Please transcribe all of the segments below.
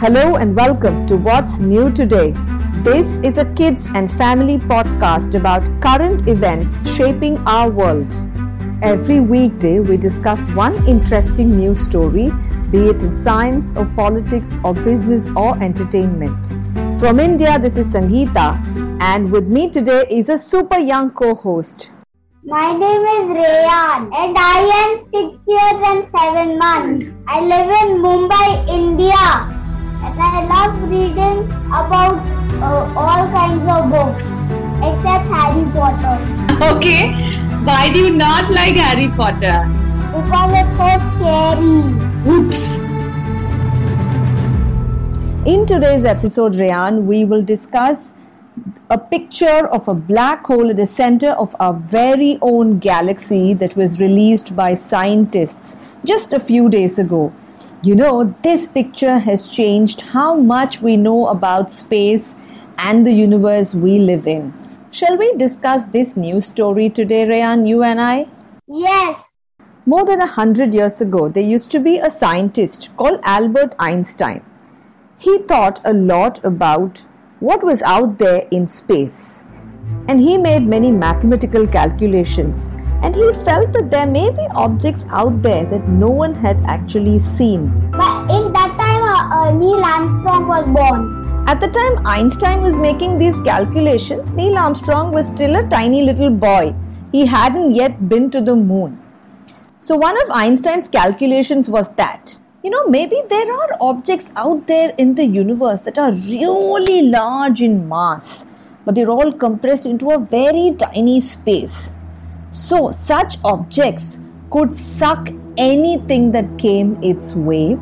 Hello and welcome to What's New Today. This is a kids and family podcast about current events shaping our world. Every weekday, we discuss one interesting news story, be it in science or politics or business or entertainment. From India, this is Sangeeta, and with me today is a super young co host. My name is Rayan and I am 6 years and 7 months. I live in Mumbai, India and I love reading about uh, all kinds of books except Harry Potter Okay, why do you not like Harry Potter? because it's so scary. Oops. In today's episode, Rayan, we will discuss a picture of a black hole at the center of our very own galaxy that was released by scientists just a few days ago. You know, this picture has changed how much we know about space and the universe we live in. Shall we discuss this news story today, Rayan, you and I? Yes, More than a hundred years ago, there used to be a scientist called Albert Einstein. He thought a lot about what was out there in space. And he made many mathematical calculations. And he felt that there may be objects out there that no one had actually seen. but in that time uh, uh, Neil Armstrong was born. At the time Einstein was making these calculations, Neil Armstrong was still a tiny little boy. He hadn't yet been to the moon. So, one of Einstein's calculations was that, you know, maybe there are objects out there in the universe that are really large in mass, but they're all compressed into a very tiny space. So, such objects could suck anything that came its way.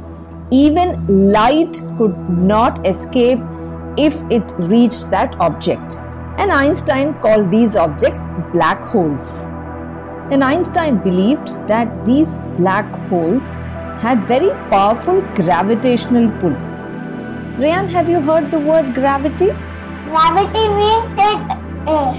Even light could not escape if it reached that object. And Einstein called these objects black holes. And Einstein believed that these black holes had very powerful gravitational pull. Rayan, have you heard the word gravity? Gravity means that uh,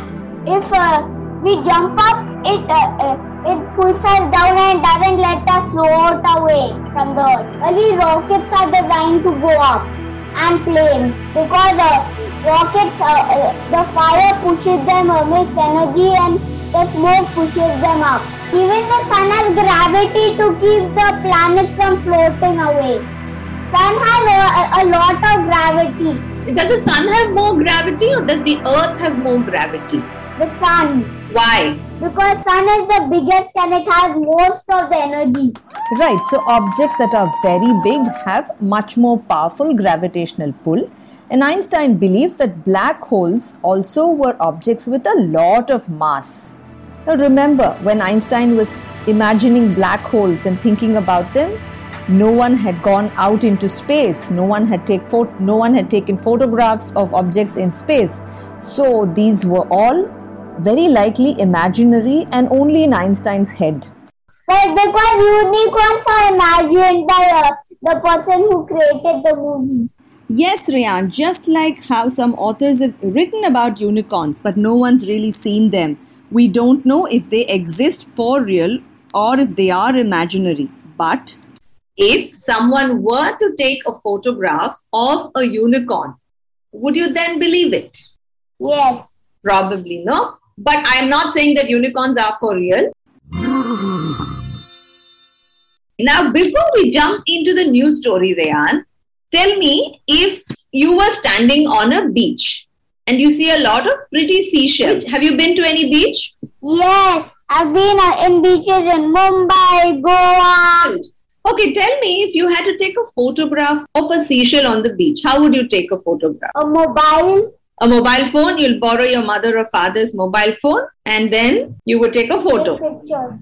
if uh, we jump up, it uh, uh, it pulls us down and doesn't let us float away from the earth. Only rockets are designed to go up and planes because the rockets uh, uh, the fire pushes them, uh, makes energy and the smoke pushes them up. Even the sun has gravity to keep the planets from floating away. Sun has a, a lot of gravity. Does the sun have more gravity or does the earth have more gravity? The sun. Why? Because sun is the biggest and it has most of the energy. Right, so objects that are very big have much more powerful gravitational pull. And Einstein believed that black holes also were objects with a lot of mass. Now remember, when Einstein was imagining black holes and thinking about them, no one had gone out into space. No one had take pho- no one had taken photographs of objects in space. So these were all very likely imaginary and only in Einstein's head. But because unicorns are imagined by uh, the person who created the movie. Yes, Rayan, just like how some authors have written about unicorns, but no one's really seen them. We don't know if they exist for real or if they are imaginary. But If someone were to take a photograph of a unicorn, would you then believe it? Yes. Probably no. But I'm not saying that unicorns are for real. Now, before we jump into the news story, Rayan, tell me if you were standing on a beach and you see a lot of pretty seashells. Have you been to any beach? Yes. I've been uh, in beaches in Mumbai, Goa. Okay, tell me if you had to take a photograph of a seashell on the beach, how would you take a photograph? A mobile. A mobile phone, you'll borrow your mother or father's mobile phone and then you would take a photo.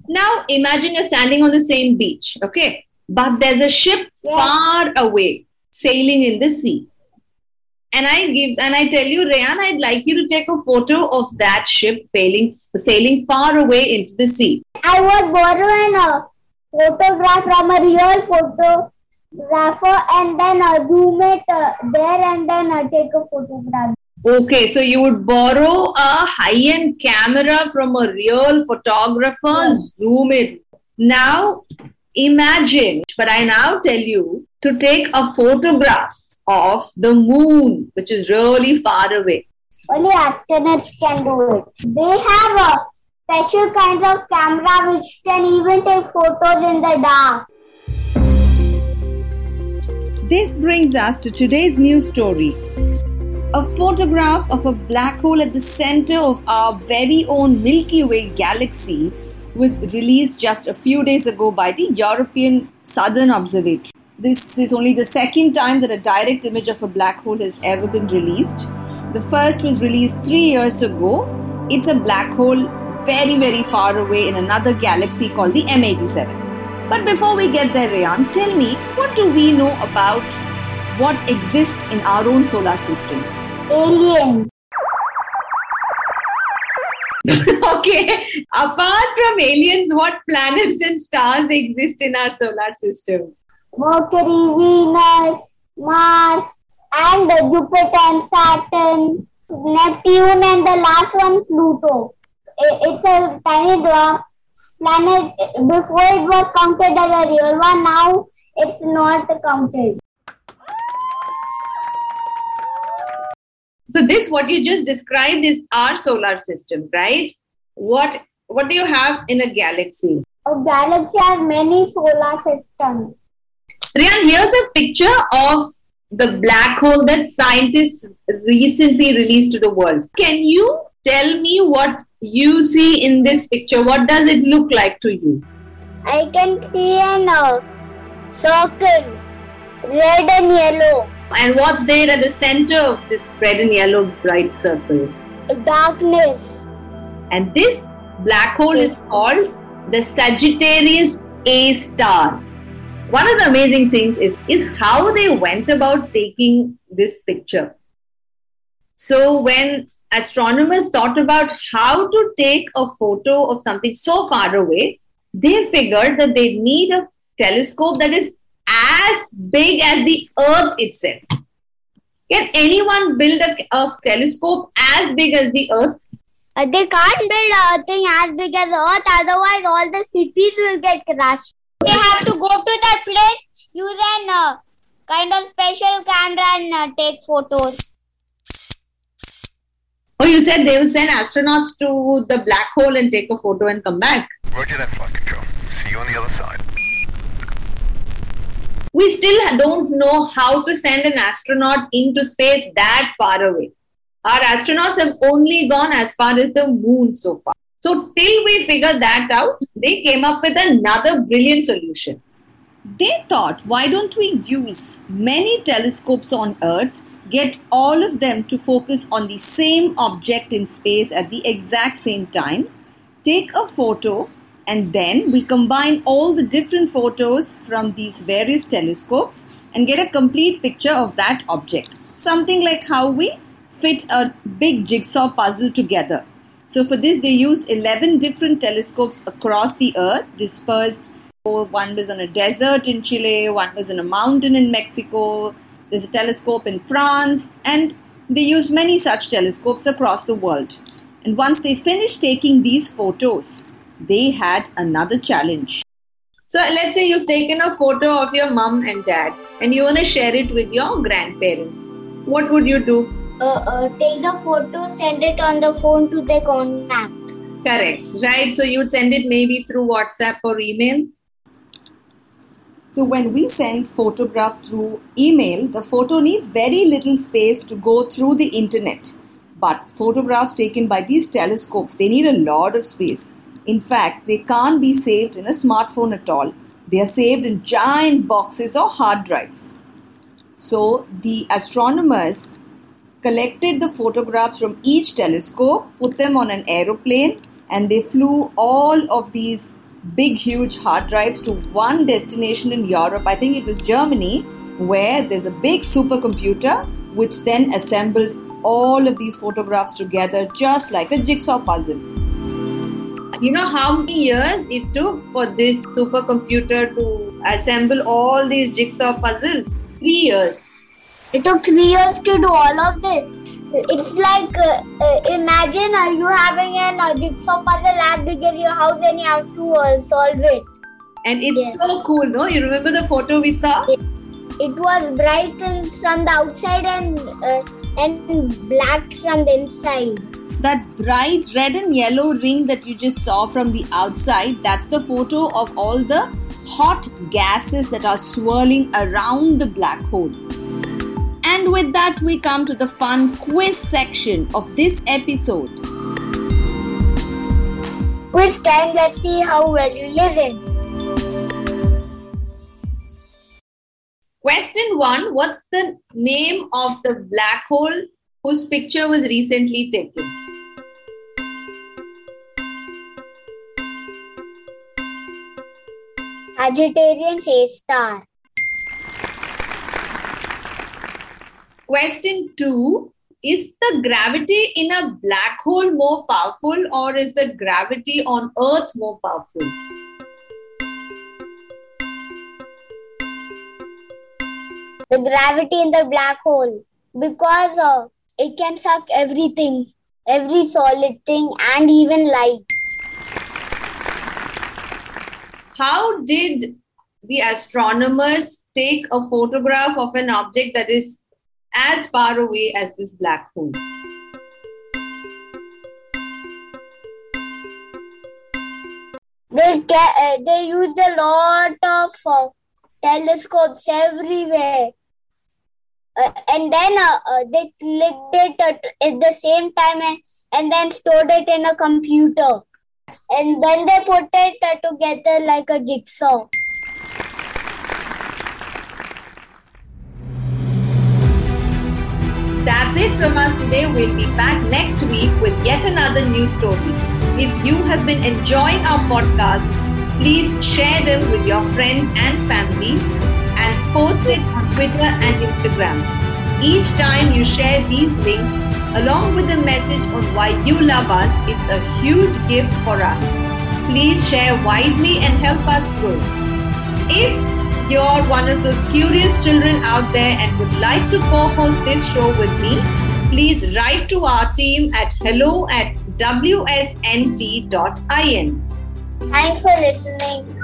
Now imagine you're standing on the same beach, okay? But there's a ship Yeah. far away sailing in the sea. And I give and I tell you, Rayan, I'd like you to take a photo of that ship sailing sailing far away into the sea. I was borrowing a photograph from a real photographer and then uh, zoom it uh, there and then uh, take a photograph. Okay, so you would borrow a high-end camera from a real photographer, zoom it. Now, imagine, but I now tell you to take a photograph of the moon, which is really far away. Only astronauts can do it. They have a special kind of camera which can even take photos in the dark. This brings us to today's news story. A photograph of a black hole at the center of our very own Milky Way galaxy was released just a few days ago by the European Southern Observatory. This is only the second time that a direct image of a black hole has ever been released. The first was released three years ago. It's a black hole very, very far away in another galaxy called the M87. But before we get there, Rayan, tell me, what do we know about what exists in our own solar system? Alien. okay, apart from aliens, what planets and stars exist in our solar system? Mercury, Venus, Mars, and Jupiter and Saturn, Neptune, and the last one, Pluto. It's a tiny dwarf planet. Before it was counted as a real one, now it's not counted. So this, what you just described, is our solar system, right? What what do you have in a galaxy? A galaxy has many solar systems. Rayan, here's a picture of the black hole that scientists recently released to the world. Can you tell me what you see in this picture? What does it look like to you? I can see an uh, circle, red and yellow, And what's there at the center of this red and yellow bright circle? darkness. And this black hole is called the Sagittarius A star. One of the amazing things is, is how they went about taking this picture. So, when astronomers thought about how to take a photo of something so far away, they figured that they need a telescope that is as big as the Earth itself. Can anyone build a, a telescope as big as the Earth? Uh, they can't build a thing as big as Earth, otherwise all the cities will get crashed. They have to go to that place, use an uh, kind of special camera and uh, take photos. Oh, you said they will send astronauts to the black hole and take a photo and come back. Roger that, flight control. See you on the other side. We still don't know how to send an astronaut into space that far away. Our astronauts have only gone as far as the moon so far. So, till we figure that out, they came up with another brilliant solution. They thought, why don't we use many telescopes on Earth, get all of them to focus on the same object in space at the exact same time, take a photo, and then we combine all the different photos from these various telescopes and get a complete picture of that object. Something like how we fit a big jigsaw puzzle together. So, for this, they used 11 different telescopes across the earth, dispersed. One was on a desert in Chile, one was on a mountain in Mexico, there's a telescope in France, and they used many such telescopes across the world. And once they finished taking these photos, they had another challenge. So, let's say you've taken a photo of your mom and dad and you want to share it with your grandparents. What would you do? Uh, uh, take the photo, send it on the phone to the contact. Correct, right? So, you'd send it maybe through WhatsApp or email. So, when we send photographs through email, the photo needs very little space to go through the internet. But photographs taken by these telescopes, they need a lot of space. In fact, they can't be saved in a smartphone at all. They are saved in giant boxes or hard drives. So, the astronomers collected the photographs from each telescope, put them on an aeroplane, and they flew all of these big, huge hard drives to one destination in Europe. I think it was Germany, where there's a big supercomputer which then assembled all of these photographs together just like a jigsaw puzzle. You know how many years it took for this supercomputer to assemble all these jigsaw puzzles? Three years. It took three years to do all of this. It's like uh, uh, imagine uh, you having an uh, jigsaw puzzle as big as your house and you have to uh, solve it. And it's so cool, no? You remember the photo we saw? it was bright and from the outside and uh, and black from the inside. That bright red and yellow ring that you just saw from the outside, that's the photo of all the hot gases that are swirling around the black hole. And with that, we come to the fun quiz section of this episode. Quiz time, let's see how well you listen. Question one What's the name of the black hole whose picture was recently taken? Sagittarius A star. Question two Is the gravity in a black hole more powerful or is the gravity on Earth more powerful? The gravity in the black hole because uh, it can suck everything, every solid thing, and even light. How did the astronomers take a photograph of an object that is as far away as this black hole? They ca- uh, they used a lot of uh, telescopes everywhere. Uh, and then uh, uh, they clicked it at, at the same time and, and then stored it in a computer. And then they put it uh, together like a jigsaw. That's it from us today. We'll be back next week with yet another new story. If you have been enjoying our podcasts, please share them with your friends and family and post it on Twitter and Instagram. Each time you share these links along with a message on why you love us, it's a huge gift for us. Please share widely and help us grow. If you're one of those curious children out there and would like to co-host this show with me, please write to our team at hello at wsnt.in. Thanks for listening.